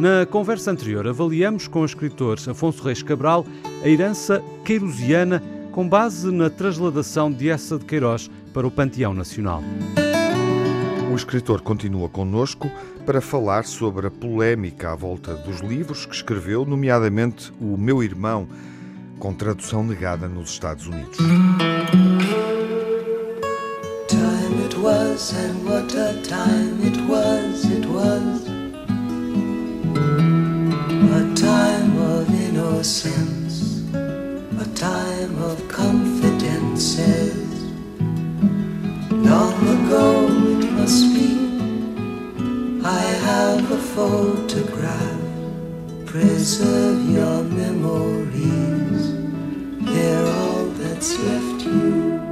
Na conversa anterior, avaliamos com o escritor Afonso Reis Cabral a herança queirosiana com base na transladação de Essa de Queiroz para o Panteão Nacional. O escritor continua connosco para falar sobre a polémica à volta dos livros que escreveu, nomeadamente O Meu Irmão, com tradução negada nos Estados Unidos. Time it was and what a time time of confidences. Long ago it must be I have a photograph. Preserve your memories. They're all that's left you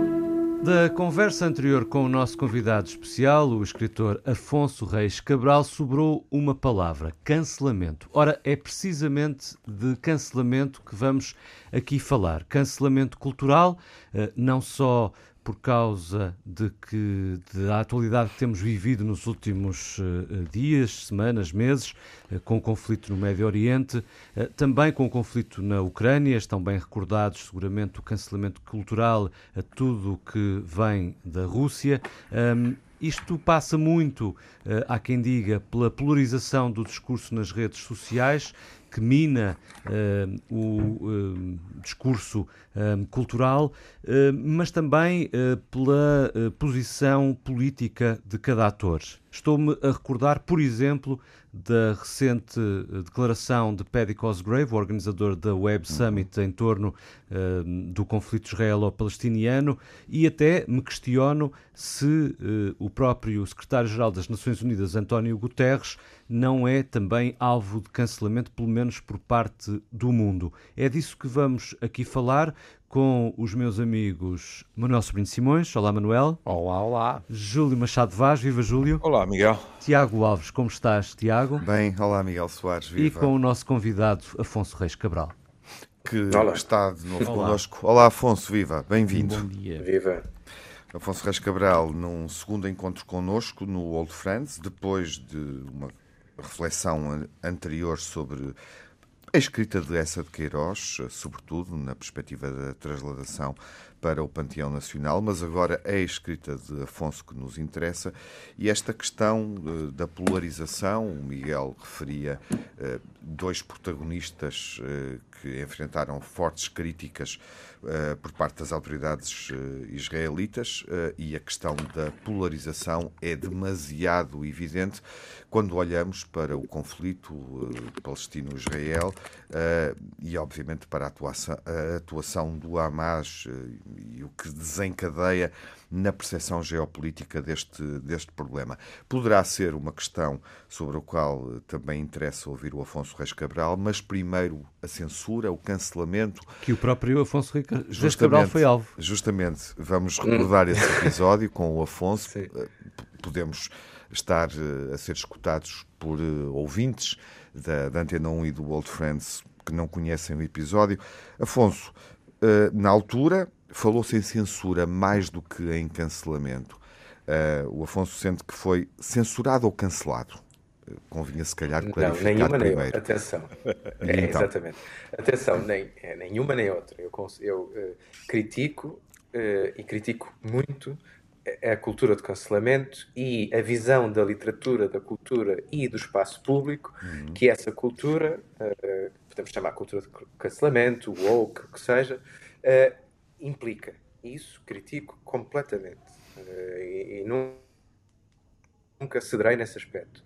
da conversa anterior com o nosso convidado especial, o escritor Afonso Reis Cabral, sobrou uma palavra: cancelamento. Ora, é precisamente de cancelamento que vamos aqui falar. Cancelamento cultural, eh, não só por causa de que da atualidade que temos vivido nos últimos uh, dias, semanas, meses, uh, com o conflito no Médio Oriente, também com o conflito na Ucrânia, estão bem recordados seguramente o cancelamento cultural a tudo o que vem da Rússia. Um, isto passa muito, há quem diga, pela polarização do discurso nas redes sociais que mina uh, o uh, discurso uh, cultural, mas também pela posição política de cada ator. Estou-me a recordar, por exemplo, da recente declaração de Paddy Cosgrave, o organizador da Web uhum. Summit em torno do conflito israelo-palestiniano, e até me questiono se o próprio secretário-geral das Nações Unidas, António Guterres, não é também alvo de cancelamento, pelo menos por parte do mundo. É disso que vamos aqui falar com os meus amigos Manuel Sobrinho Simões. Olá, Manuel. Olá, olá. Júlio Machado Vaz. Viva, Júlio. Olá, Miguel. Tiago Alves. Como estás, Tiago? Bem. Olá, Miguel Soares. Viva. E com o nosso convidado, Afonso Reis Cabral. Que olá. está de novo olá. connosco. Olá, Afonso. Viva. Bem-vindo. Bom dia. Viva. Afonso Reis Cabral, num segundo encontro connosco no Old Friends, depois de uma reflexão anterior sobre a escrita de Essa de Queiroz, sobretudo na perspectiva da transladação para o Panteão Nacional, mas agora é a escrita de Afonso que nos interessa. E esta questão uh, da polarização, o Miguel referia uh, dois protagonistas uh, que enfrentaram fortes críticas por parte das autoridades israelitas e a questão da polarização é demasiado evidente. Quando olhamos para o conflito palestino-israel e, obviamente, para a atuação, a atuação do Hamas e o que desencadeia na percepção geopolítica deste, deste problema. Poderá ser uma questão sobre a qual também interessa ouvir o Afonso Reis Cabral, mas primeiro a censura, o cancelamento. Que o próprio Afonso Reis Cabral foi alvo. Justamente, vamos recordar esse episódio com o Afonso. Sim. Eh, podemos estar eh, a ser escutados por eh, ouvintes da, da Antena 1 e do Old Friends que não conhecem o episódio. Afonso, na altura, falou-se em censura mais do que em cancelamento. Uh, o Afonso sente que foi censurado ou cancelado? Uh, convinha se calhar clarificar Não, nenhuma primeiro. nem outra. Atenção. É, então? Exatamente. Atenção, nem, é, nenhuma nem outra. Eu, eu uh, critico e critico muito a cultura de cancelamento e a visão da literatura, da cultura e do espaço público uhum. que essa cultura, podemos chamar cultura de cancelamento, woke, o que seja, uh, implica. Isso critico completamente. Uh, e, e nunca cederei nesse aspecto.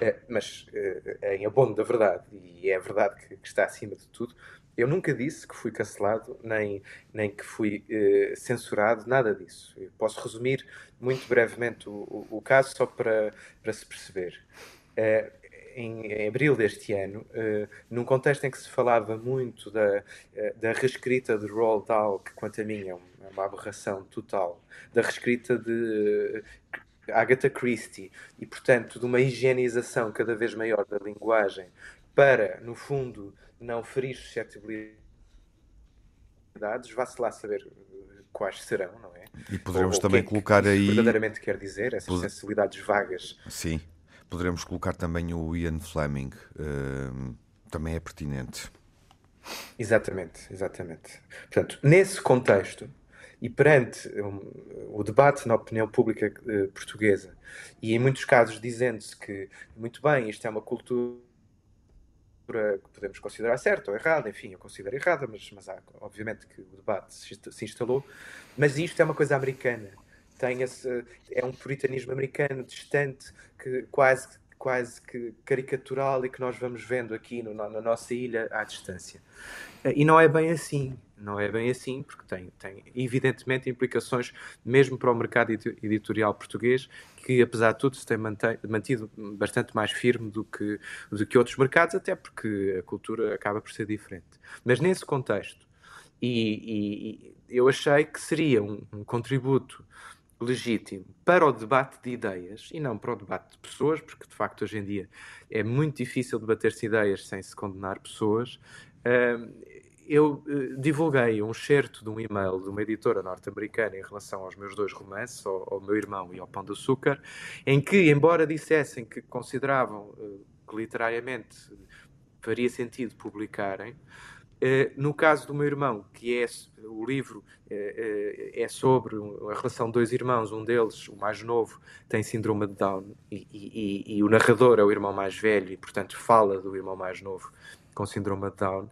Uh, mas, uh, em abono da verdade, e é a verdade que, que, está acima de tudo, eu nunca disse que fui cancelado, nem, nem que fui censurado, nada disso. Eu posso resumir muito brevemente o, o, o caso, só para, para se perceber em, abril deste ano, uh, num contexto em que se falava muito da, uh, da reescrita de Roald Dahl, que quanto a mim é uma, é uma aberração total, da reescrita de uh, Agatha Christie e, portanto, de uma higienização cada vez maior da linguagem para, no fundo, não ferir suscetibilidades, vá-se lá saber quais serão, não é? E poderemos Ou, também que é colocar aí. verdadeiramente quer dizer, essas sensibilidades vagas. Sim poderemos colocar também o Ian Fleming, uh, também é pertinente. Exatamente, exatamente. Portanto, nesse contexto e perante um, o debate na opinião pública uh, portuguesa, e em muitos casos dizendo-se que, muito bem, isto é uma cultura que podemos considerar certa ou errada, enfim, eu considero errada, mas, mas há, obviamente que o debate se instalou, mas isto é uma coisa americana, tem esse, é um puritanismo americano distante, que quase quase que caricatural e que nós vamos vendo aqui no, na nossa ilha à distância. Eh, e não é bem assim, não é bem assim, porque tem, tem evidentemente implicações mesmo para o mercado editorial português, que apesar de tudo se tem mantido bastante mais firme do que, do que outros mercados, até porque a cultura acaba por ser diferente. Mas nesse contexto, e, e eu achei que seria um, um contributo legítimo para o debate de ideias e não para o debate de pessoas, porque de facto hoje em dia é muito difícil debater-se ideias sem se condenar pessoas. Eu eh, divulguei um certo de um e-mail de uma editora norte-americana em relação aos meus dois romances, ao, ao, meu irmão e ao Pão de Açúcar, em que, embora dissessem que consideravam eh, que literariamente faria sentido publicarem, no caso do meu irmão, que é o livro é, é, sobre a relação de dois irmãos, um deles, o mais novo, tem síndrome de Down e, e, e, o narrador é o irmão mais velho e, portanto, fala do irmão mais novo com síndrome de Down.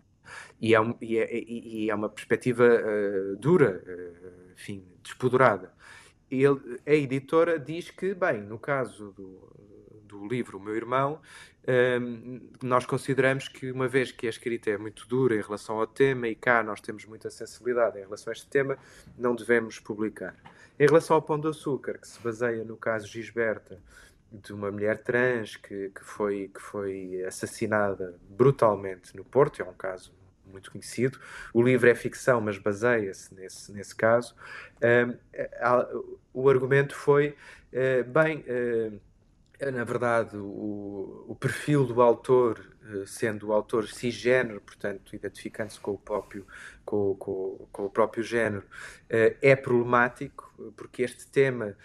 E é, e é, e é uma perspectiva uh, dura, uh, enfim, despodurada. Ele, a editora diz que, bem, no caso do, do livro O Meu Irmão, nós consideramos que, uma vez que a escrita é muito dura em relação ao tema, e cá nós temos muita sensibilidade em relação a este tema, não devemos publicar. Em relação ao Pão de Açúcar, que se baseia no caso Gisberta, de uma mulher trans que, que, foi, que foi assassinada brutalmente no Porto, é um caso muito conhecido. O livro é ficção, mas baseia-se nesse, nesse caso. Um, o argumento foi, uh, bem. Uh, na verdade, o, o perfil do autor, eh, sendo o autor cisgênero, portanto, identificando-se com o próprio, com, com, com, o próprio género, eh, é problemático, porque este tema,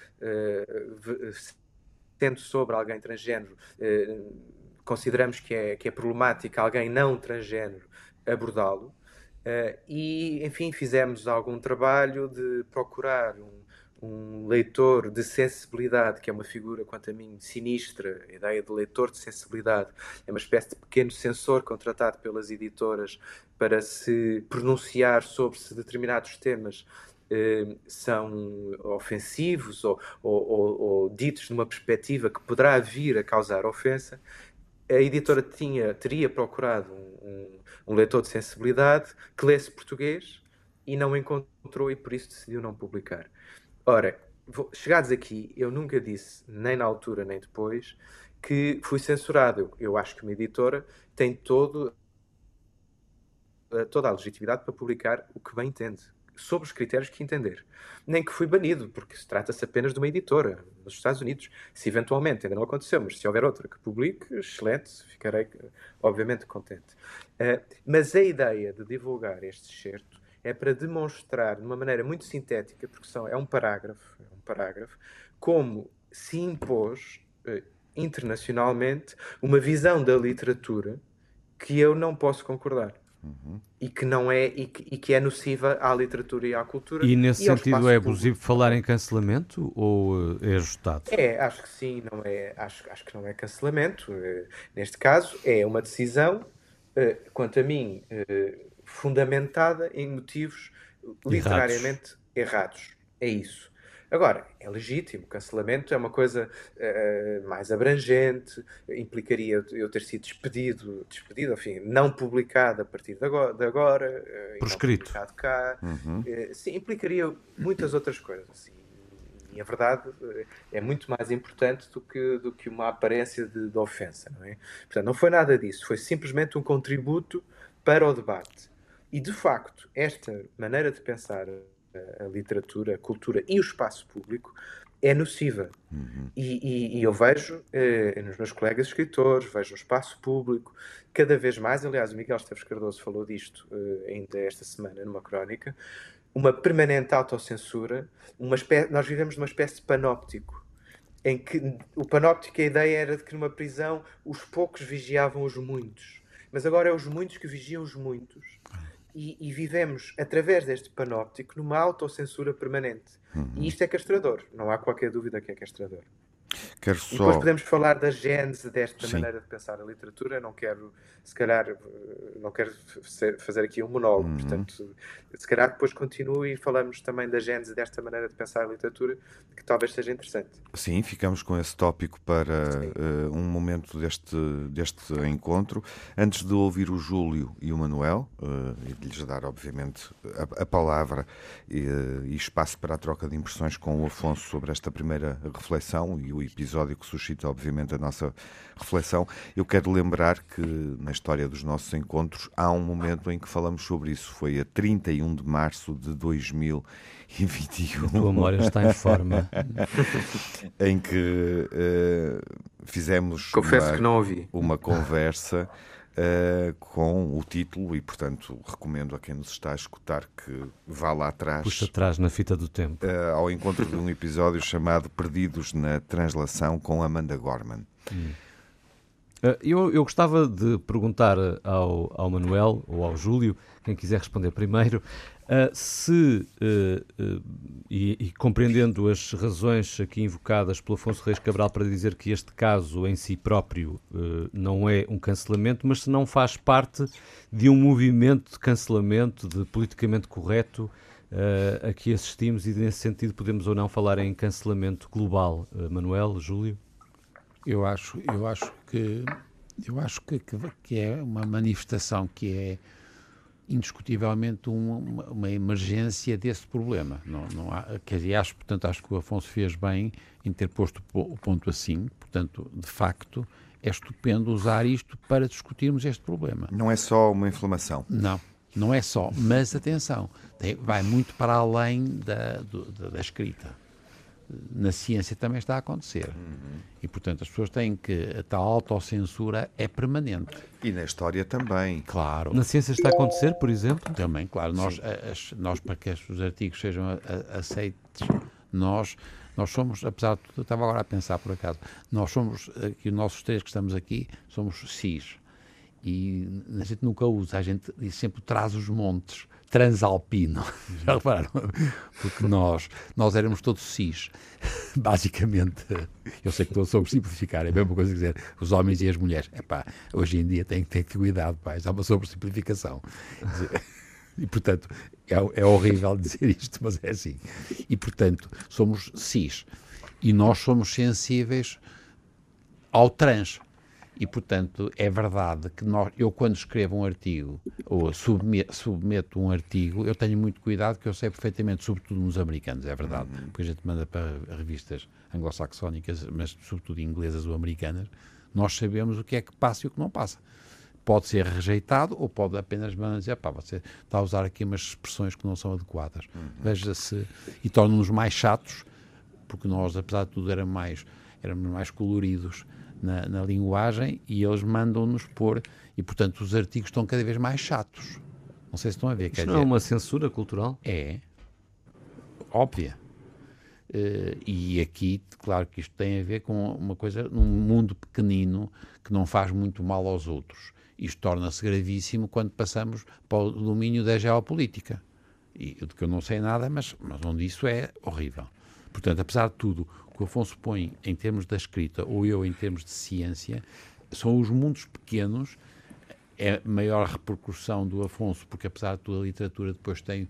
tendo eh, sobre alguém transgênero, consideramos que é, que é problemático alguém não transgênero abordá-lo. e, enfim, fizemos algum trabalho de procurar um um leitor de sensibilidade, que é uma figura, quanto a mim, sinistra. A ideia de leitor de sensibilidade é uma espécie de pequeno sensor contratado pelas editoras para se pronunciar sobre se determinados temas eh, são ofensivos ou, ou, ou, ou, ditos numa perspectiva que poderá vir a causar ofensa. A editora tinha, teria procurado um, um, um leitor de sensibilidade que lesse português e não encontrou e por isso decidiu não publicar. Ora, chegados aqui, eu nunca disse, nem na altura nem depois, que fui censurado. Eu, acho que uma editora tem todo, eh, toda a legitimidade para publicar o que bem entende, sob os critérios que entender. Nem que fui banido, porque trata-se apenas de uma editora nos Estados Unidos. Se eventualmente, ainda não aconteceu, mas se houver outra que publique, excelente, ficarei obviamente contente. Uh, mas a ideia de divulgar este certo é para demonstrar de uma maneira muito sintética, porque são, é um parágrafo, é um parágrafo, como se impôs eh, internacionalmente uma visão da literatura que eu não posso concordar. Uhum. E que não é e que, e que, é nociva à literatura e à cultura. E nesse e sentido é abusivo falar em cancelamento ou eh, é ajustado? É, acho que sim, não é, acho, acho que não é cancelamento. Eh, neste caso, é uma decisão, quanto a mim, fundamentada em motivos literariamente errados. É isso. Agora, é legítimo, cancelamento é uma coisa uh, mais abrangente, implicaria eu ter sido despedido, despedido, enfim, não publicado a partir de agora, de agora uh, Proscrito. cá. Uhum. Uh, sim, implicaria muitas outras coisas. Assim. E a verdade é muito mais importante do que, do que uma aparência de, de ofensa, não é? Portanto, não foi nada disso, foi simplesmente um contributo para o debate. E, de facto, esta maneira de pensar a, a literatura, a cultura e o espaço público é nociva. Uhum. E, e, e, eu vejo eh, nos meus colegas escritores, vejo no espaço público, cada vez mais, aliás, o Miguel Esteves Cardoso falou disto eh, ainda esta semana numa crónica, uma permanente autocensura, uma espécie, nós vivemos numa espécie de panóptico em que o panóptico, a ideia era de que numa prisão os poucos vigiavam os muitos. Mas agora é os muitos que vigiam os muitos. E, e vivemos, através deste panóptico, numa autocensura permanente. Uhum. E isto é castrador. Não há qualquer dúvida que é castrador. Quero só... depois podemos falar da gênese desta Sim. maneira de pensar a literatura. Não quero, se calhar, não quero fazer aqui um monólogo, uhum. portanto, se calhar depois continuo e falamos também da gênese desta maneira de pensar a literatura, que talvez seja interessante. Sim, ficamos com esse tópico para uh, um momento deste, deste encontro. Antes de ouvir o Júlio e o Manuel, uh, e de lhes dar, obviamente, a, a palavra e, e espaço para a troca de impressões com o Afonso sobre esta primeira reflexão e o episódio que suscita, obviamente, a nossa reflexão. Eu quero lembrar que na história dos nossos encontros há um momento em que falamos sobre isso. Foi a 31 de março de 2021. A tua memória está em forma. em que uh, fizemos Confesso uma, que não ouvi. uma conversa. Uh, com o título e, portanto, recomendo a quem nos está a escutar que vá lá atrás. Puxa atrás na fita do tempo. Uh, ao encontro de um episódio chamado Perdidos na Translação com Amanda Gorman. Hum. Uh, eu, eu, gostava de perguntar ao, ao Manuel ou ao Júlio, quem quiser responder primeiro, Uh, se, uh, uh, e, e, compreendendo as razões aqui invocadas pelo Afonso Reis Cabral para dizer que este caso em si próprio não é um cancelamento, mas se não faz parte de um movimento de cancelamento, de politicamente correto, a que assistimos e nesse sentido podemos ou não falar em cancelamento global. Manuel, Júlio? Eu acho, eu acho que eu acho que, que, que é uma manifestação que é indiscutivelmente uma, uma, emergência desse problema. Não, não há, dizer, acho, portanto, acho que o Afonso fez bem em ter posto o ponto assim. Portanto, de facto, é estupendo usar isto para discutirmos este problema. Não é só uma inflamação. Não, não é só. Mas atenção, tem, vai muito para além da, do, da, da escrita na ciência também está a acontecer. Uhum. E, portanto, as pessoas têm que. A tal autocensura é permanente. E na história também. Claro. Na ciência está a acontecer, por exemplo? Também, claro. Nós, as, nós para que os artigos sejam aceitos, nós. Nós somos, apesar de tudo, eu estava agora a pensar por acaso, nós somos, aqui, os nossos três que estamos aqui, somos cis. E a gente nunca usa, a gente sempre traz os montes transalpino. Já repararam? Porque nós, nós éramos todos cis. Basicamente, eu sei que estou a sobressimplificar, é a mesma coisa que dizer os homens e as mulheres. Epá, hoje em dia tem que ter cuidado, pá, é uma sobressimplificação. E, portanto, é, é horrível dizer isto, mas é assim. E, portanto, somos cis. E nós somos sensíveis ao trans. E, portanto, é verdade que nós, eu, quando escrevo um artigo ou submeto, submeto, um artigo, eu tenho muito cuidado, que eu sei perfeitamente, sobretudo nos americanos, é verdade, uhum. porque a gente manda para revistas anglo-saxónicas, mas sobretudo inglesas ou americanas, nós sabemos o que é que passa e o que não passa. Pode ser rejeitado ou pode apenas dizer, pá, você está a usar aqui umas expressões que não são adequadas. Uhum. Veja-se, e torna-nos mais chatos, porque nós, apesar de tudo, éramos mais, éramos mais coloridos na, na linguagem e eles mandam-nos pôr, e portanto os artigos estão cada vez mais chatos. Não sei se estão a ver. Isto não é uma censura cultural? É. Óbvia. Uh, e aqui, claro que isto tem a ver com uma coisa, num mundo pequenino que não faz muito mal aos outros. Isto torna-se gravíssimo quando passamos para o domínio da geopolítica. E, de que eu não sei nada, mas, mas onde isso é horrível. Portanto, apesar de tudo, que o Afonso põe em termos da escrita, ou eu em termos de ciência, são os mundos pequenos, é maior repercussão do Afonso, porque apesar de toda a literatura depois tem,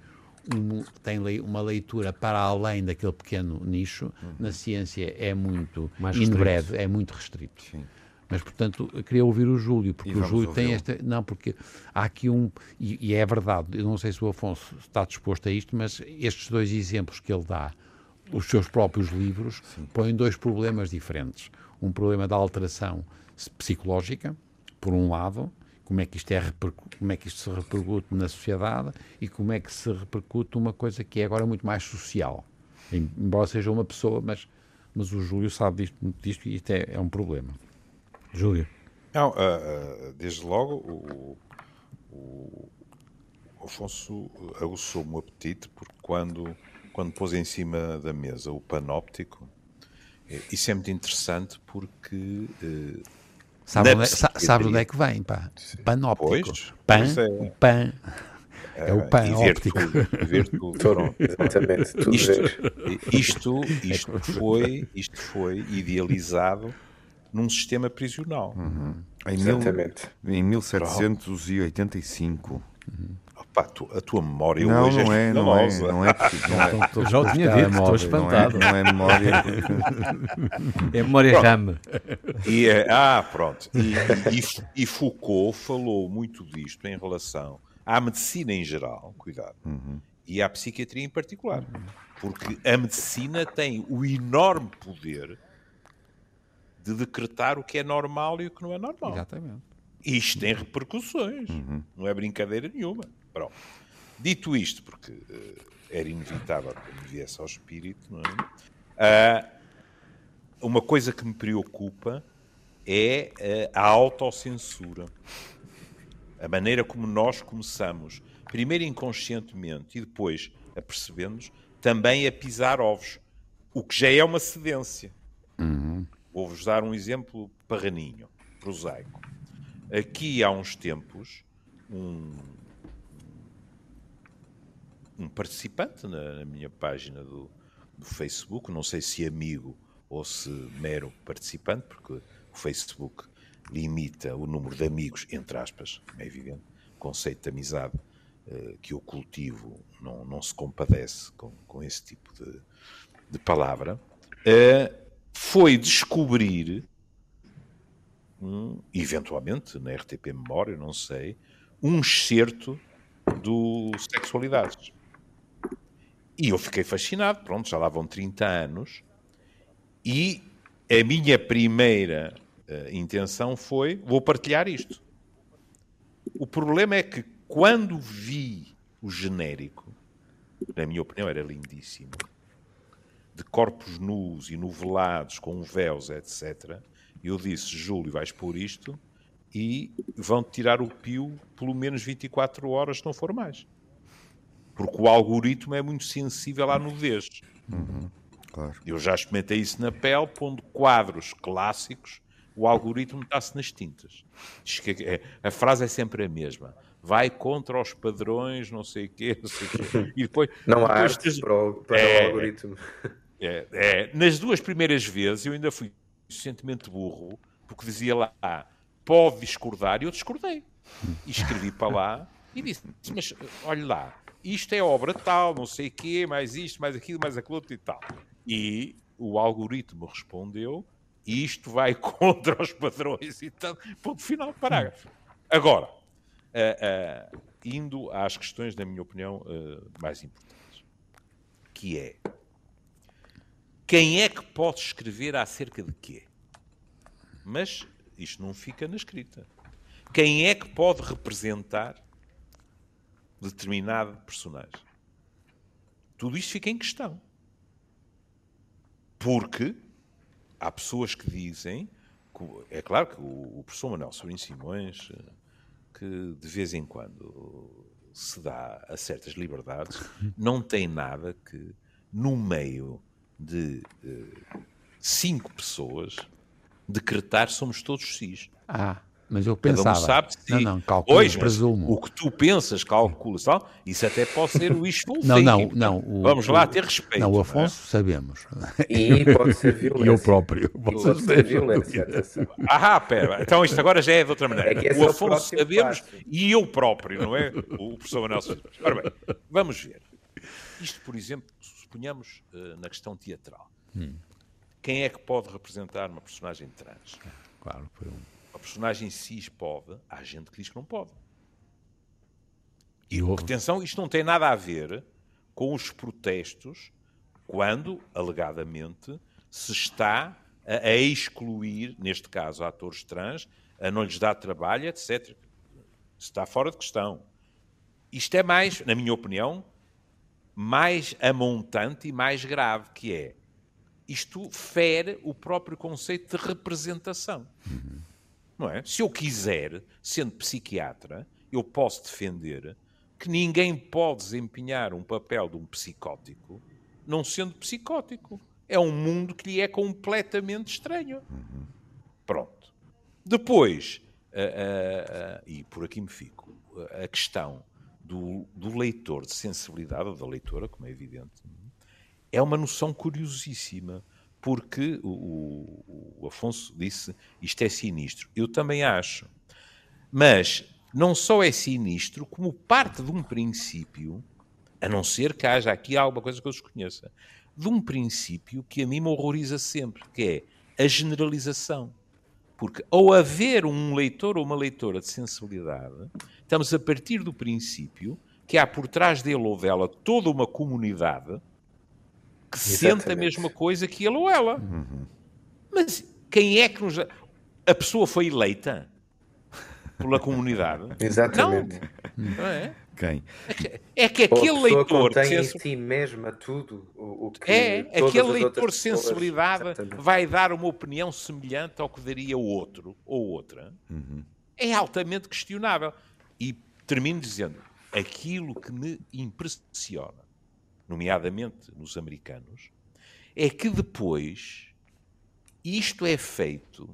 um, tem uma leitura para além daquele pequeno nicho, uhum. na ciência é muito Mais breve, é muito restrito. Sim. Mas, portanto, eu queria ouvir o Júlio, porque o Júlio tem esta. Não, porque há aqui um. E, e, é verdade, eu não sei se o Afonso está disposto a isto, mas estes dois exemplos que ele dá os seus próprios livros Sim. põem dois problemas diferentes. Um problema da alteração psicológica, por um lado, como é que isto, é, como é que isto se repercute na sociedade e como é que se repercute uma coisa que é agora muito mais social. Embora seja uma pessoa, mas, mas o Júlio sabe disto, muito disto e isto é, é um problema. Júlio. Não, uh, uh, desde logo o, o, o Afonso aguçou-me o apetite porque quando quando pôs em cima da mesa o panóptico, Isso é muito interessante porque. Uh, sabe, onde, é, sabe onde é que vem, pá? Panóptico. Pois, pan, pois é. o pan. É o pan óptico. Tudo, ver tudo. exatamente. Tudo isto, isto, isto, foi, isto foi idealizado num sistema prisional. Uhum. Em, exatamente. Mil, em 1785. Uhum. A, tua, a tua memória não, hoje não é, é não é, não é, não é. Então, já o tinha dito, estou espantado. Não é, não é memória. é memória RAM. E, é, ah, pronto. E, e, e Foucault falou muito disto em relação à medicina em geral, cuidado, uhum. e à psiquiatria em particular. Porque a medicina tem o enorme poder de decretar o que é normal e o que não é normal. Exatamente. Isto tem repercussões, uhum. não é brincadeira nenhuma. Pronto. Dito isto, porque uh, era inevitável que me viesse ao espírito, não é? Uh, uma coisa que me preocupa é uh, a autocensura a maneira como nós começamos, primeiro inconscientemente e depois a percebemos, também a pisar ovos, o que já é uma cedência. Uhum. Vou-vos dar um exemplo parraninho, prosaico. Aqui há uns tempos, um, um participante na, na minha página do, do, Facebook, não sei se amigo ou se mero participante, porque o Facebook limita o número de amigos, entre aspas, é evidente, o conceito de amizade uh, que eu cultivo não, não se compadece com, com esse tipo de, de palavra, uh, foi descobrir, um, eventualmente, na RTP Memória, não sei, um excerto do Sexualidades. E eu fiquei fascinado, pronto, já lá vão 30 anos, e a minha primeira a intenção foi: vou partilhar isto. O problema é que quando vi o genérico, na minha opinião era lindíssimo, de corpos nus e novelados, com véus, etc., eu disse: Júlio, vais pôr isto e vão-te tirar o pio pelo menos 24 horas, se não for mais. Porque o algoritmo é muito sensível à nudez. Uhum, claro. Eu já experimentei isso na pele, pondo quadros clássicos o algoritmo está-se nas tintas. É, a frase é sempre a mesma. Vai contra os padrões, não sei o quê, não sei quê. E depois, não há arte para, o, para é, o algoritmo. É, é, nas duas primeiras vezes eu ainda fui suficientemente burro, porque dizia lá, pode discordar, e eu discordei. E escrevi para lá e disse, mas olhe lá, isto é obra tal, não sei o quê, mais isto, mais aquilo, mais aquilo outro e tal. E o algoritmo respondeu isto vai contra os padrões e tal. Ponto final, parágrafo. Agora, uh, uh, indo às questões, na minha opinião, uh, mais importantes, que é quem é que pode escrever acerca de quê? Mas isto não fica na escrita. Quem é que pode representar determinado personagem? Tudo isto fica em questão. Porque há pessoas que dizem, é claro que o, o professor Manuel Sobrinho Simões, eh, que de vez em quando se dá a certas liberdades, não tem nada que, no meio de uh, cinco pessoas, decretar somos todos cis. Ah. Mas eu pensava. Cada um sabe se... Não, não, calculo, pois, presumo. O que tu pensas, calculas, tal, isso até pode ser o wishful Não, não, não. O, Vamos lá ter respeito. Não, o Afonso, é? sabemos. E pode ser violência. E eu próprio. Pode ser violência. Ah, pera. Então isto agora já é de outra maneira. É o Afonso é o sabemos passo. e eu próprio, não é? O professor Manuel Ora bem, vamos ver. Isto, por exemplo, suponhamos uh, na questão teatral. Hum. Quem é que pode representar uma personagem trans? Claro, foi um personagem cis pode, há gente que diz que não pode. E, atenção, isto não tem nada a ver com os protestos quando, alegadamente, se está a, a excluir, neste caso, atores trans, a não lhes dar trabalho, etc. Está fora de questão. Isto é mais, na minha opinião, mais amontante e mais grave, que é isto fere o próprio conceito de representação. Uhum. Não é? Se eu quiser, sendo psiquiatra, eu posso defender que ninguém pode desempenhar um papel de um psicótico não sendo psicótico. é um mundo que lhe é completamente estranho. Pronto. Depois, uh, uh, uh, e por aqui me fico, a questão do, do leitor de sensibilidade, ou da leitora, como é evidente, é uma noção curiosíssima, porque o, o Afonso disse isto é sinistro. Eu também acho. Mas não só é sinistro, como parte de um princípio, a não ser que haja aqui alguma coisa que eu desconheça, de um princípio que a mim me horroriza sempre, que é a generalização. Porque ao haver um leitor ou uma leitora de sensibilidade, estamos a partir do princípio que há por trás dele ou dela toda uma comunidade que Exatamente. sente a mesma coisa que ele ou ela. Uhum. Mas quem é que nos. A pessoa foi eleita pela comunidade? Exatamente. Não, não é? Quem? É que, é que aquele leitor. Tem sens... em si mesma tudo o, o que. É, aquele leitor de sensibilidade vai dar uma opinião semelhante ao que daria o outro ou outra. Uhum. É altamente questionável. E termino dizendo: aquilo que me impressiona nomeadamente nos americanos, é que depois isto é feito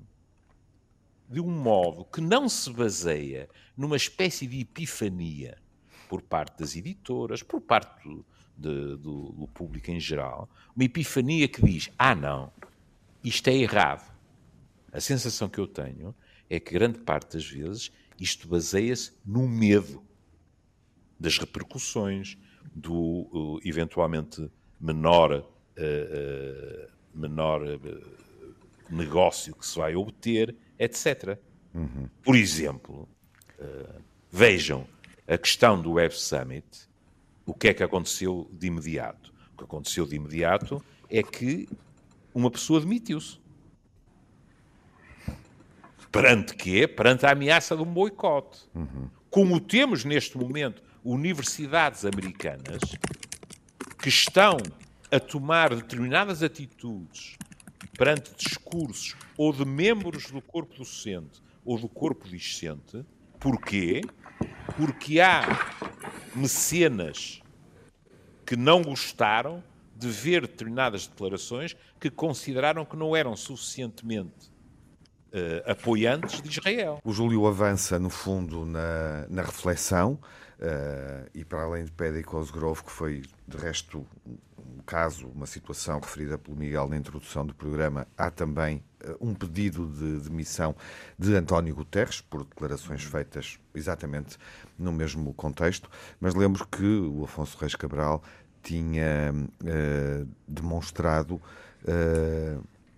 de um modo que não se baseia numa espécie de epifania por parte das editoras, por parte do, de, do, do público em geral, uma epifania que diz: ah, não, isto é errado. A sensação que eu tenho é que grande parte das vezes isto baseia-se no medo das repercussões, do uh, eventualmente menor, uh, uh, menor negócio que se vai obter, etc. Uhum. Por exemplo, vejam a questão do Web Summit, o que é que aconteceu de imediato? O que aconteceu de imediato é que uma pessoa demitiu-se. Perante quê? Perante a ameaça de um boicote. Uhum. Como temos neste momento universidades americanas que estão a tomar determinadas atitudes perante discursos ou de membros do corpo docente ou do corpo discente. Porquê? Porque há mecenas que não gostaram de ver determinadas declarações que consideraram que não eram suficientemente uh, apoiantes de Israel. O Júlio avança, no fundo, na, na reflexão Uh, e para além de Paddy Cosgrove, que foi de resto um caso, uma situação referida pelo Miguel na introdução do programa, há também uh, um pedido de demissão de António Guterres, por declarações feitas exatamente no mesmo contexto, mas lembro que o Afonso Reis Cabral tinha uh, demonstrado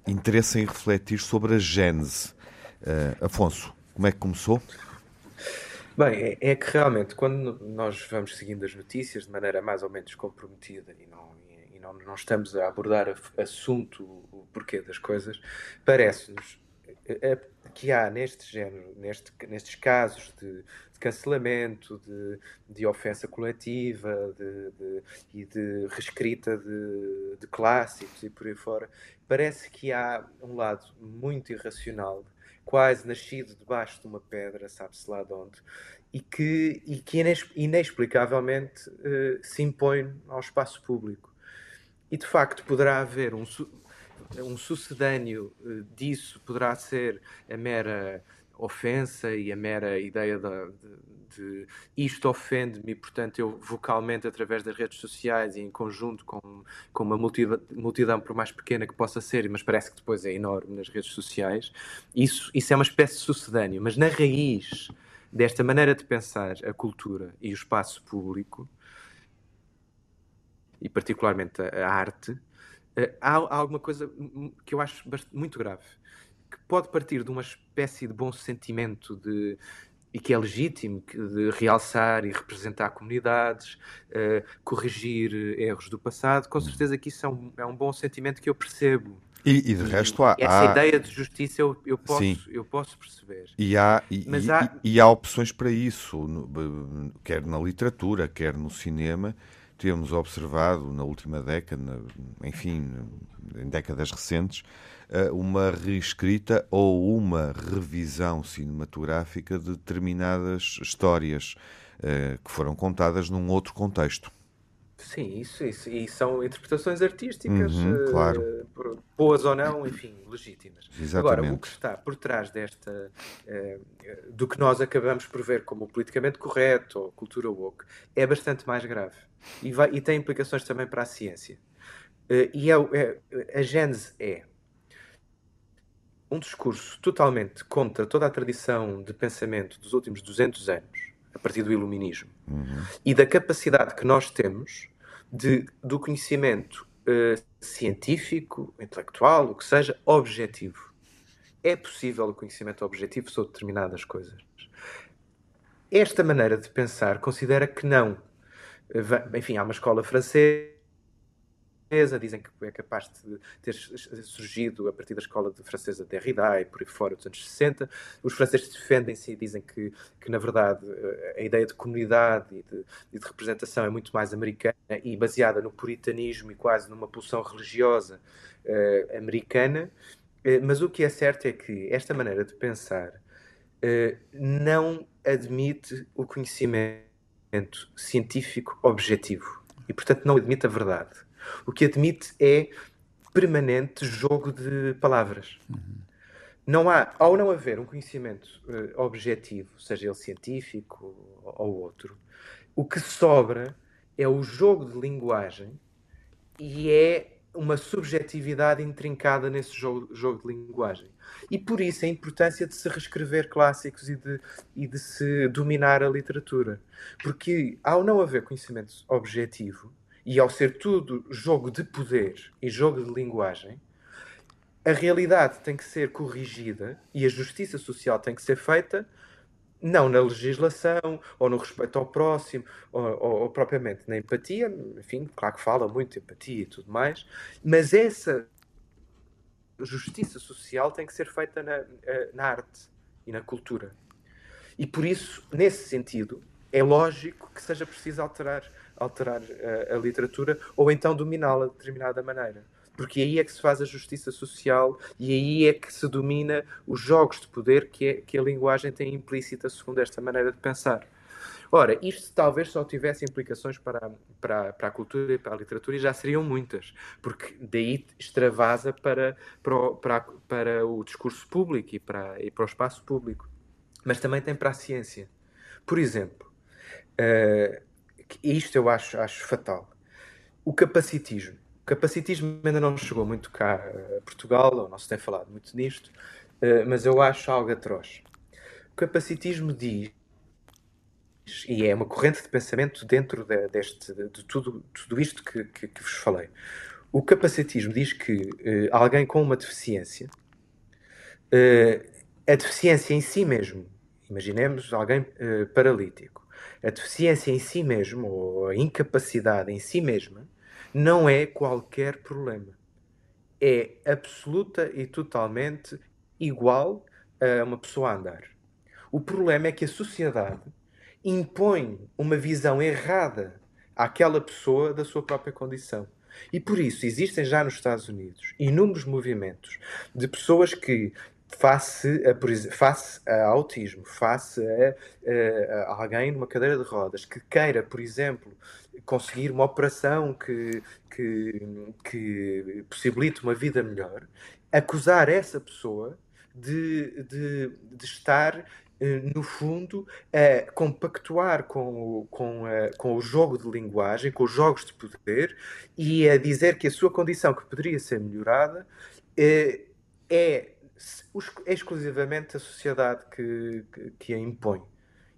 interesse em refletir sobre a gênese. Afonso, como é que começou? Bem, é, é, que realmente quando nós vamos seguindo as notícias de maneira mais ou menos comprometida e não, e não, não estamos a abordar assunto, o porquê das coisas, parece-nos é, é, que há neste género, neste, nestes casos de, de cancelamento, de, de, ofensa coletiva de, de, e de reescrita de, de clássicos e por aí fora, parece que há um lado muito irracional quase nascido debaixo de uma pedra, sabe-se lá de onde, e que, e que inexplicavelmente uh, se impõe ao espaço público. E de facto poderá haver um, um sucedâneo uh, disso, poderá ser a mera ofensa e a mera ideia de, de, de isto ofende-me portanto, eu vocalmente, através das redes sociais e em conjunto com, com uma multidão, por mais pequena que possa ser, mas parece que depois é enorme nas redes sociais, isso, isso é uma espécie de sucedâneo. Mas na raiz desta maneira de pensar a cultura e o espaço público, e particularmente a, arte, eh, há, alguma coisa que eu acho muito grave pode partir de uma espécie de bom sentimento de, e que é legítimo de realçar e representar comunidades, uh, corrigir erros do passado, com certeza que isso é um, é um bom sentimento que eu percebo. E, e de resto há. Essa há... ideia de justiça eu, eu, posso, eu posso perceber. E há, e, Mas há... e há opções para isso, quer na literatura, quer no cinema. Temos observado na última década, enfim, em décadas recentes, uma reescrita ou uma revisão cinematográfica de determinadas histórias uh, que foram contadas num outro contexto. Sim, isso, isso. E são interpretações artísticas, uhum, claro. uh, boas ou não, enfim, legítimas. Exatamente. Agora, o que está por trás desta, uh, do que nós acabamos por ver como politicamente correto ou cultura woke, é bastante mais grave. E, vai, e tem implicações também para a ciência. Uh, e é, é, a gênese é um discurso totalmente contra toda a tradição de pensamento dos últimos 200 anos, a partir do iluminismo, uhum. e da capacidade que nós temos de, do conhecimento uh, científico, intelectual, o que seja, objetivo. É possível o conhecimento objetivo sobre determinadas coisas. Esta maneira de pensar considera que não. Enfim, há uma escola francesa dizem que é capaz de ter surgido a partir da escola de francesa de Derrida e por aí fora dos anos 60. Os franceses defendem-se e dizem que, que, na verdade, a ideia de comunidade e de, e de, representação é muito mais americana e baseada no puritanismo e quase numa pulsão religiosa uh, americana. Uh, mas o que é certo é que esta maneira de pensar uh, não admite o conhecimento científico objetivo e, portanto, não admite a verdade. O que admite é permanente jogo de palavras. Uhum. Não há, ao não haver um conhecimento uh, objetivo, seja ele científico ou, ou outro, o que sobra é o jogo de linguagem e é uma subjetividade intrincada nesse jogo, jogo, de linguagem. E por isso a importância de se reescrever clássicos e de, e de se dominar a literatura. Porque ao não haver conhecimento objetivo, e ao ser tudo jogo de poder e jogo de linguagem, a realidade tem que ser corrigida e a justiça social tem que ser feita não na legislação ou no respeito ao próximo ou, ou, ou, propriamente na empatia, enfim, claro que fala muito empatia e tudo mais, mas essa justiça social tem que ser feita na, eh, na arte e na cultura. E por isso, nesse sentido, é lógico que seja preciso alterar alterar a, a literatura ou então dominá-la de determinada maneira. Porque aí é que se faz a justiça social e aí é que se domina os jogos de poder que, é, que a linguagem tem implícita segundo esta maneira de pensar. Ora, isto talvez só tivesse implicações para, para, para a cultura e para a literatura e já seriam muitas, porque daí extravasa para, para, o, para, para o discurso público e para, e para o espaço público. Mas também tem para a ciência. Por exemplo, uh, isto eu acho, acho fatal. O capacitismo. O capacitismo ainda não chegou muito cá a Portugal, ou não se tem falado muito nisto, eh, mas eu acho algo atroz. O capacitismo diz, e é uma corrente de pensamento dentro de, deste, de tudo, tudo isto que, que, que vos falei. O capacitismo diz que uh, alguém com uma deficiência, a deficiência em si mesmo, imaginemos alguém paralítico, a deficiência em si mesmo, ou a incapacidade em si mesma, não é qualquer problema. É absoluta e totalmente igual a uma pessoa a andar. O problema é que a sociedade impõe uma visão errada àquela pessoa da sua própria condição. E por isso existem já nos Estados Unidos inúmeros movimentos de pessoas que face a, face a autismo, face a, a, alguém numa cadeira de rodas que queira, por exemplo, conseguir uma operação que, que, que possibilite uma vida melhor, acusar essa pessoa de, de, de estar eh, no fundo, a compactuar com o, com, a, com o jogo de linguagem, com os jogos de poder e a dizer que a sua condição, que poderia ser melhorada, é, é exclusivamente a sociedade que, que, que, a impõe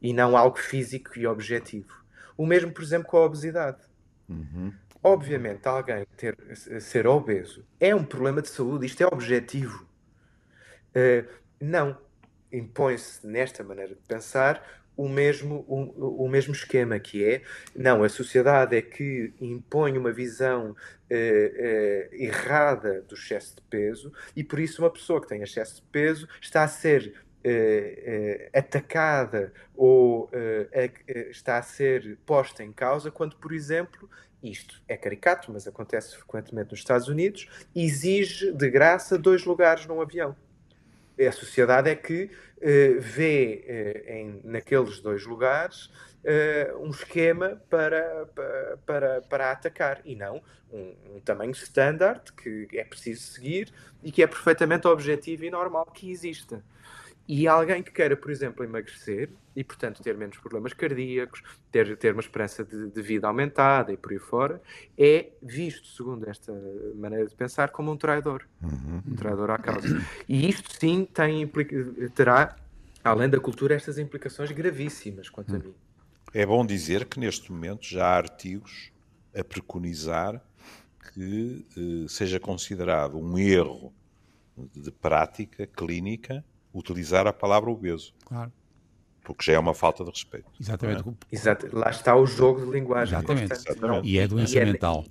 e não algo físico e objetivo. O mesmo, por exemplo, com a obesidade. Uhum. Obviamente, alguém ter, ser obeso é um problema de saúde, isto é objetivo. Uh, não. Impõe-se nesta maneira de pensar o mesmo, o, o mesmo esquema, que é, não, a sociedade é que impõe uma visão eh, eh, errada do excesso de peso e por isso uma pessoa que tem excesso de peso está a ser eh, atacada ou está a ser posta em causa quando, por exemplo, isto é caricato, mas acontece frequentemente nos Estados Unidos, exige de graça dois lugares num avião. A sociedade é que uh, vê uh, em, naqueles dois lugares uh, um esquema para, para, para atacar e não um, um tamanho standard que é preciso seguir e que é perfeitamente objetivo e normal que exista. E alguém que queira, por exemplo, emagrecer e, portanto, ter menos problemas cardíacos, ter, ter uma esperança de, de vida aumentada e por aí fora, é visto, segundo esta maneira de pensar, como um traidor. Uhum. Um traidor à causa. E isto sim tem, terá, além da cultura, estas implicações gravíssimas, quanto a uhum. mim. É bom dizer que neste momento já há artigos a preconizar que eh, seja considerado um erro de prática clínica utilizar a palavra obeso. Claro. Porque já é uma falta de respeito. Exatamente. É? Exato. Lá está o jogo de linguagem. Exatamente. Exatamente. E é doença e é... mental.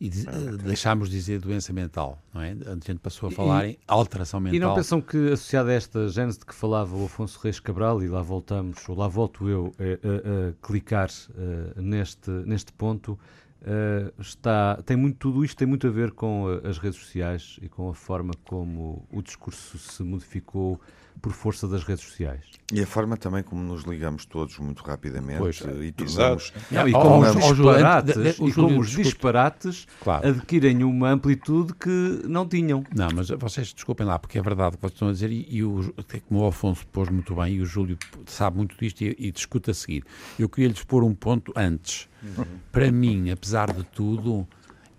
E de, deixámos de dizer doença mental, não é? A gente passou a falar e, em alteração mental. E não pensam que, associada a esta gênese de que falava o Afonso Reis Cabral, e lá voltamos, ou lá volto eu a, a, a clicar uh, neste, neste ponto, uh, está, tem muito, tudo isto tem muito a ver com uh, as redes sociais e com a forma como o discurso se modificou por força das redes sociais. E a forma também como nos ligamos todos muito rapidamente pois, e tornamos... Não, e como os disparates, de, de, de, e como os disparates claro. adquirem uma amplitude que não tinham. Não, mas vocês desculpem lá, porque é verdade o que vocês estão a dizer e, e o, como o Afonso pôs muito bem e o Júlio sabe muito disto e, e discute a seguir. Eu queria-lhes pôr um ponto antes. Uhum. Para mim, apesar de tudo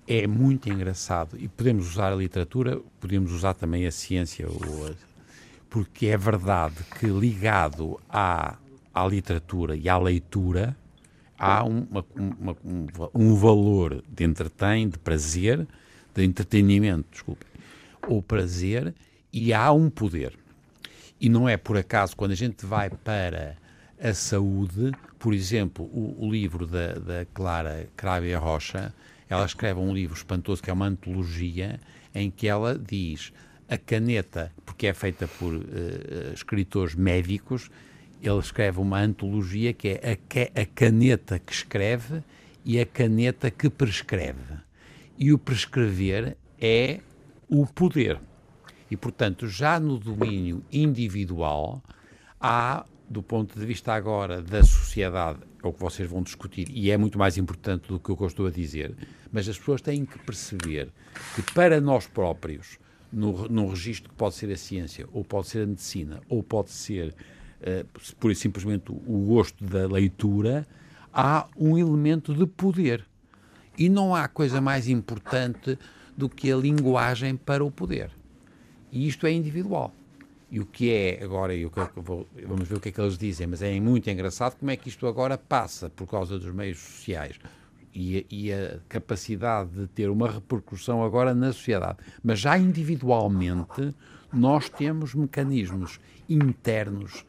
é muito engraçado e podemos usar a literatura, podemos usar também a ciência ou a porque é verdade que ligado à, à literatura e à leitura há uma, uma, um, um, valor de entretém, de prazer, de entretenimento, desculpe, ou prazer, e há um poder. E não é por acaso quando a gente vai para a saúde, por exemplo, o, o livro da, da Clara Crávia Rocha, ela escreve um livro espantoso que é uma antologia em que ela diz a caneta, porque é feita por uh, escritores médicos, ele escreve uma antologia que é a, a caneta que escreve e a caneta que prescreve. E o prescrever é o poder. E, portanto, já no domínio individual, há, do ponto de vista agora da sociedade, é o que vocês vão discutir, e é muito mais importante do que eu estou a dizer, mas as pessoas têm que perceber que para nós próprios no, num registro que pode ser a ciência, ou pode ser a medicina, ou pode ser uh, pura e simplesmente o gosto da leitura, há um elemento de poder. E não há coisa mais importante do que a linguagem para o poder. E isto é individual. E o que é agora, e que vou, vamos ver o que é que eles dizem, mas é muito engraçado como é que isto agora passa por causa dos meios sociais e, e, a capacidade de ter uma repercussão agora na sociedade. Mas já individualmente, nós temos mecanismos internos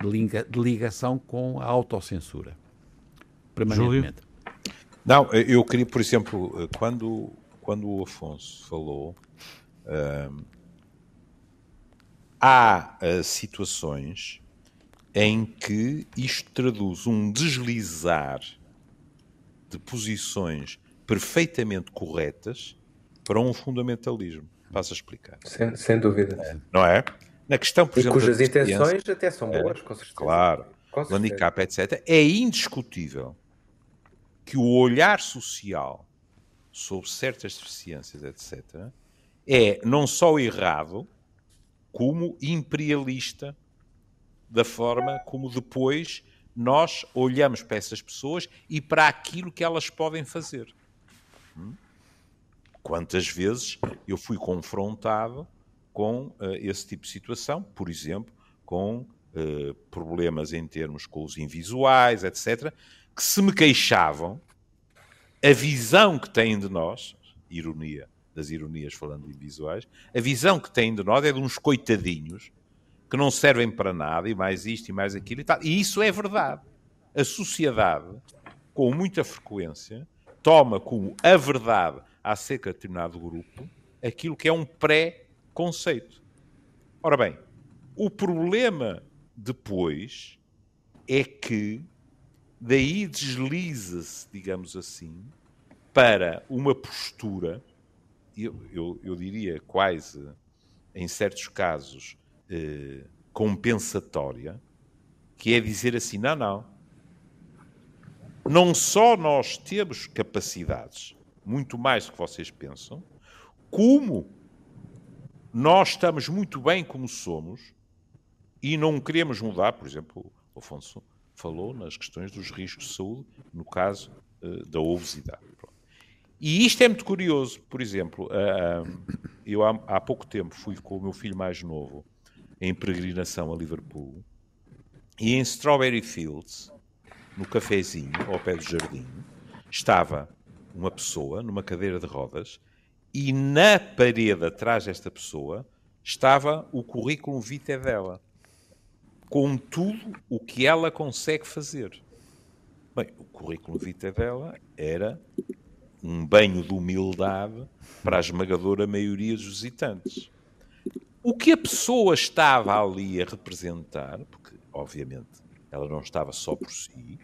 de, liga, de ligação com a autocensura. Permanentemente. Júlio? Não, eu queria, por exemplo, quando, quando o Afonso falou, hum, há uh, situações em que isto traduz um deslizar de posições perfeitamente corretas para um fundamentalismo. Passo a explicar. Sem, sem dúvida. É, não é? Na questão, por e exemplo, cujas intenções até são é, boas, é, com certeza. Claro. Com certeza. Handicap, etc. É indiscutível que o olhar social sobre certas deficiências, etc., é não só errado, como imperialista da forma como depois nós olhamos para essas pessoas e para aquilo que elas podem fazer. Hum? Quantas vezes eu fui confrontado com uh, esse tipo de situação, por exemplo, com uh, problemas em termos com os invisuais, etc., que se me queixavam, a visão que têm de nós, ironia das ironias falando de invisuais, a visão que têm de nós é de uns coitadinhos que não servem para nada, e mais isto e mais aquilo e tal. E isso é verdade. A sociedade, com muita frequência, toma como a verdade acerca de determinado grupo aquilo que é um pré-conceito. Ora bem, o problema depois é que daí desliza-se, digamos assim, para uma postura, eu, eu, eu diria quase, em certos casos, eh, compensatória, que é dizer assim: não, não. Não só nós temos capacidades, muito mais do que vocês pensam, como nós estamos muito bem como somos e não queremos mudar, por exemplo, o Afonso falou nas questões dos riscos de saúde, no caso uh, da obesidade. E isto é muito curioso. Por exemplo, uh, eu há, há, pouco tempo fui com o meu filho mais novo em peregrinação a Liverpool e em Strawberry Fields, no cafezinho, ao pé do jardim, estava uma pessoa numa cadeira de rodas e na parede atrás desta pessoa estava o currículo vitae dela, com tudo o que ela consegue fazer. Bem, o currículo vitae dela era um banho de humildade para a esmagadora maioria dos visitantes. O que a pessoa estava ali a representar, porque obviamente ela não estava só por si,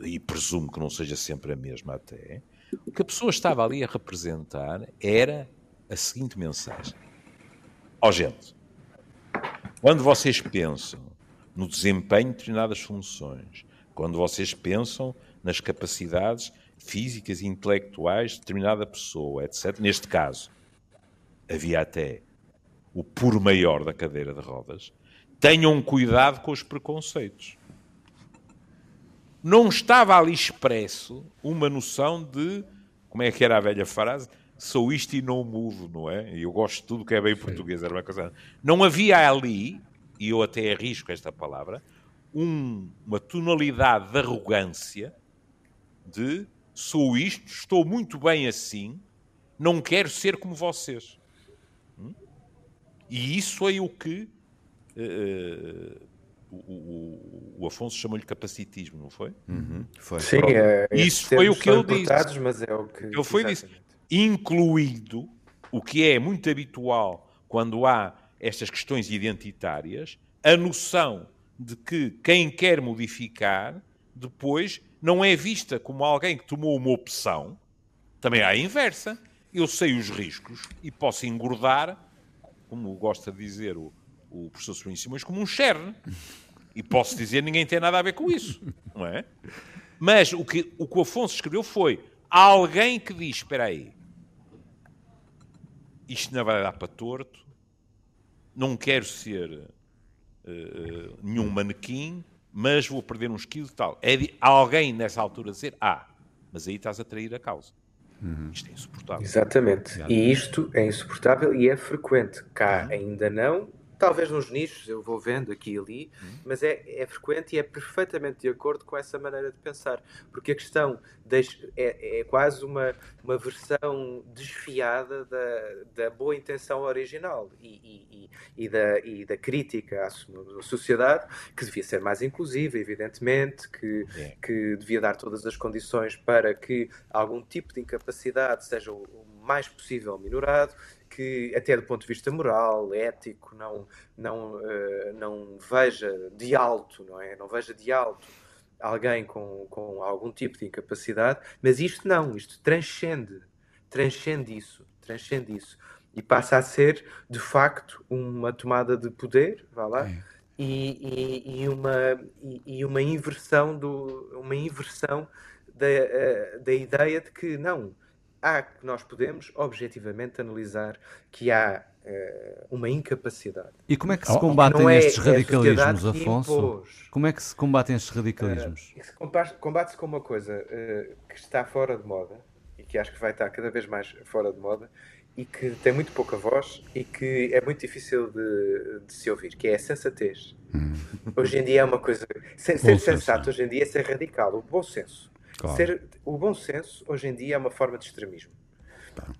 e presumo que não seja sempre a mesma até, o que a pessoa estava ali a representar era a seguinte mensagem: Ó oh, gente, quando vocês pensam no desempenho de determinadas funções, quando vocês pensam nas capacidades físicas e intelectuais de determinada pessoa, etc. Neste caso, havia até o por maior da cadeira de rodas. Tenham cuidado com os preconceitos não estava ali expresso uma noção de, como é que era a velha frase? Sou isto e não mudo, não é? E eu gosto de tudo que é bem português, era uma coisa. Não havia ali, e eu até arrisco esta palavra, um, uma tonalidade de arrogância de sou isto, estou muito bem assim, não quero ser como vocês. E isso foi o que uh, o, o, o Afonso chamou-lhe capacitismo, não foi? Uhum, foi. Sim, é, isso foi o que ele disse. Mas é o que, ele foi disse, incluído o que é muito habitual quando há estas questões identitárias, a noção de que quem quer modificar depois não é vista como alguém que tomou uma opção, também há a inversa. Eu sei os riscos e posso engordar, como gosta de dizer o, o professor Sobrinho Simões como um cherne. E posso dizer, ninguém tem nada a ver com isso, não é? Mas o que o, que o Afonso escreveu foi alguém que diz, espera aí, isto não vai dar para torto, não quero ser uh, nenhum manequim, mas vou perder uns quilos e tal. É alguém nessa altura dizer, ah, mas aí estás a trair a causa. Uhum. Isto é insuportável. Exatamente. E isto é insuportável e é frequente. Cá uhum. ainda não, Talvez nos nichos, eu vou vendo aqui e ali, uhum. mas é, é frequente e é perfeitamente de acordo com essa maneira de pensar. Porque a questão deixa, é, é quase uma, uma versão desfiada da, da boa intenção original e, e, e, da, e da crítica à sociedade, que devia ser mais inclusiva, evidentemente, que, é. que devia dar todas as condições para que algum tipo de incapacidade seja o mais possível minorado que até do ponto de vista moral, ético, não, não, uh, não veja de alto, não é? Não veja de alto alguém com, com algum tipo de incapacidade, mas isto não, isto transcende, transcende isso, transcende isso e passa a ser de facto uma tomada de poder, vá lá, é. e, e, e, uma, e, e, uma inversão do, uma inversão da, uh, da ideia de que não há que nós podemos objetivamente analisar que há uh, uma incapacidade. E como é que se oh, combatem é estes radicalismos, Afonso? Como é que se combatem estes radicalismos? Uh, Combate-se com uma coisa uh, que está fora de moda e que acho que vai estar cada vez mais fora de moda e que tem muito pouca voz e que é muito difícil de, de se ouvir, que é a sensatez. Hum. Hoje em dia é uma coisa. Ser, ser sensato hoje em dia é ser radical, o bom senso. Claro. Ser, o bom senso, hoje em dia, é uma forma de extremismo.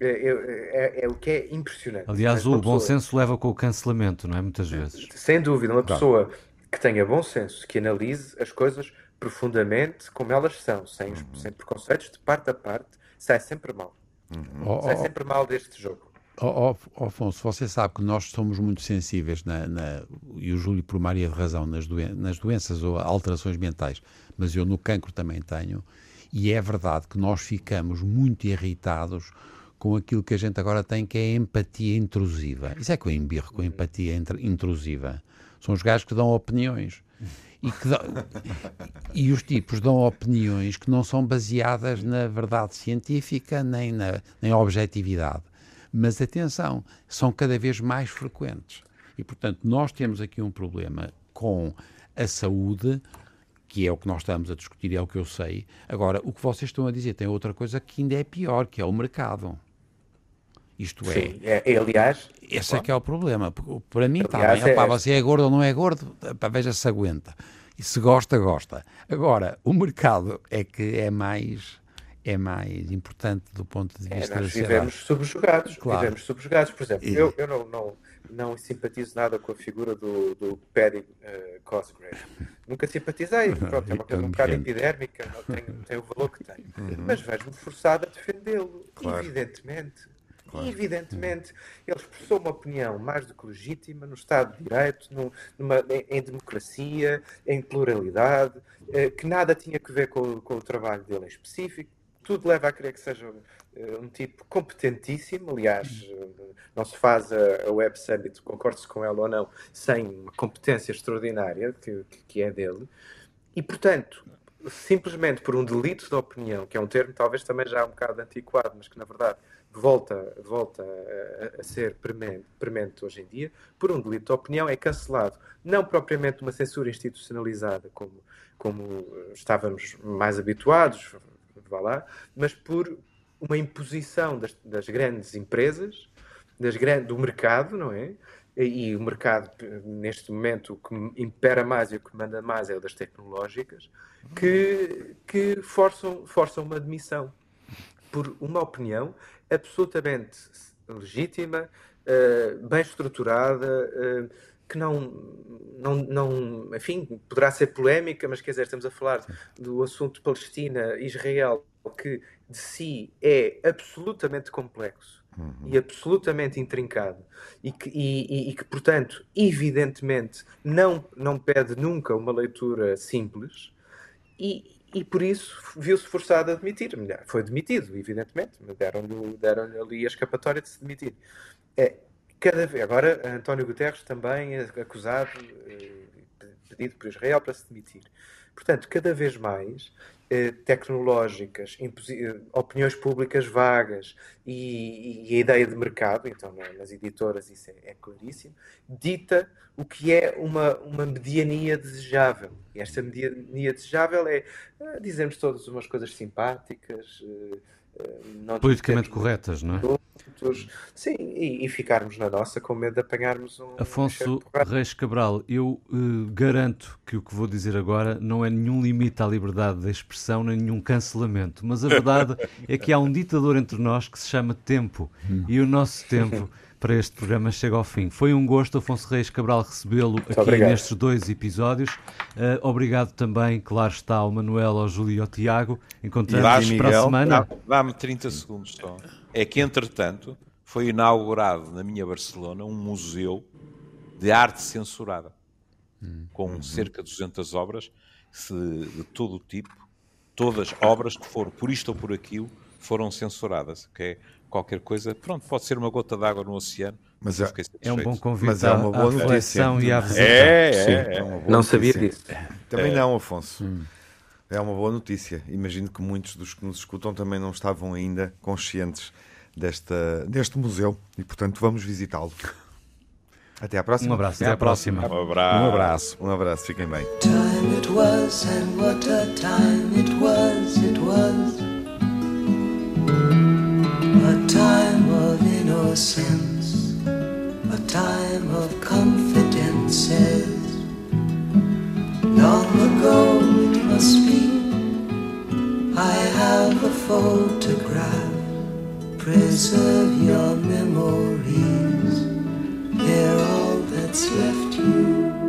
É, é, é, é, o que é impressionante. Aliás, o bom senso leva com o cancelamento, não é? Muitas vezes. Sem dúvida, uma claro. pessoa que tenha bom senso, que analise as coisas profundamente como elas são, sem, uhum. sem preconceitos, de parte a parte, sai sempre mal. Uhum. Sai sempre mal deste jogo. Oh, oh, Afonso, você sabe que nós somos muito sensíveis, na, na, e o Júlio por Maria de razão, nas, doen nas doenças ou alterações mentais, mas eu no cancro também tenho, e é verdade que nós ficamos muito irritados com aquilo que a gente agora tem, que é a empatia intrusiva. Isso é que eu embirro com a empatia intrusiva. São os gajos que dão opiniões. E, dão, e os tipos dão opiniões que não são baseadas na verdade científica nem na nem objetividade. Mas atenção, são cada vez mais frequentes. E, portanto, nós temos aqui um problema com a saúde, que é o que nós estamos a discutir, é o que eu sei. Agora, o que vocês estão a dizer tem outra coisa que ainda é pior, que é o mercado. Isto é. Sim, é, é aliás. Esse é que é o problema. Para mim, está bem. É... Você é gordo ou não é gordo, veja se aguenta. E se gosta, gosta. Agora, o mercado é que é mais é mais importante do ponto de vista é, nós vivemos subjugados, claro. vivemos subjugados. Por exemplo, e... eu, eu não, não, não simpatizo nada com a figura do, do Paddy uh, Cosgrave. Nunca simpatizei, pronto, é uma coisa um bocado epidérmica, tem, tem o valor que tem. Uhum. Mas vejo-me forçado a defendê-lo, claro. evidentemente. Claro. Evidentemente, ele expressou uma opinião mais do que legítima no Estado de Direito, no, numa, em, em, democracia, em pluralidade, eh, que nada tinha a ver com, com, o trabalho dele em específico. Tudo leva a crer que seja um, eh, tipo competentíssimo. Aliás, eh, não se faz a, Web Summit, concorde-se com ela ou não, sem uma competência extraordinária que, que é dele. E, portanto, simplesmente por um delito de opinião, que é um termo talvez também já um bocado antiquado, mas que na verdade volta, volta a, a ser premente, premente hoje em dia, por um delito de opinião, é cancelado. Não propriamente uma censura institucionalizada, como, como estávamos mais habituados, vá lá, mas por uma imposição das, das grandes empresas, das grandes, do mercado, não é? E o mercado, neste momento, o que impera mais e o que manda mais é o das tecnológicas, que, que forçam, forçam uma admissão por uma opinião absolutamente legítima, uh, bem estruturada, uh, que não, não, não, enfim, poderá ser polémica, mas quer dizer, estamos a falar do assunto Palestina-Israel, que de si é absolutamente complexo uhum. e absolutamente intrincado e que, e, e, e, que, portanto, evidentemente não, não pede nunca uma leitura simples e, e por isso viu-se forçado a admitir. Foi demitido, evidentemente, deram-lhe deram ali a escapatória de se demitir. É, cada vez, agora, António Guterres também é acusado, eh, pedido por Israel para se demitir. Portanto, cada vez mais eh, tecnológicas, eh, opiniões públicas vagas e, e, a ideia de mercado, então nas editoras isso é, é, claríssimo, dita o que é uma, uma mediania desejável. E esta mediania desejável é dizermos todas umas coisas simpáticas, politicamente corretas, não é? Sim, e, e, ficarmos na nossa com medo de apanharmos um. Afonso Reis Cabral, eu uh, garanto que o que vou dizer agora não é nenhum limite à liberdade de expressão, nem nenhum cancelamento, mas a verdade é que há um ditador entre nós que se chama tempo e o nosso tempo. para este programa chega ao fim. Foi um gosto, Afonso Reis Cabral, recebê-lo aqui obrigado. nestes dois episódios. Uh, obrigado também, claro está, ao Manuel, ao Júlio e ao Tiago. Encontramos-nos para a semana. Dá-me 30 segundos só. É que, entretanto, foi inaugurado na minha Barcelona um museu de arte censurada, hum. com uhum. cerca de 200 obras de, de todo o tipo, todas obras que foram, por isto ou por aquilo, foram censuradas, que é qualquer coisa, pronto, pode ser uma gota d'água no oceano. Mas é, é um bom convite mas é uma boa notícia. e à visita. É, é, é, é Não sabia disso. Também não, Afonso. Hum. É uma boa notícia. Imagino que muitos dos que nos escutam também não estavam ainda conscientes desta, deste museu e, portanto, vamos visitá-lo. Até à próxima. Um abraço. Até, à próxima. Um abraço. Um abraço. Um abraço. Fiquem bem. Innocence, a time of confidences. Long ago it must be. I have a photograph. Preserve your memories. They're all that's left you.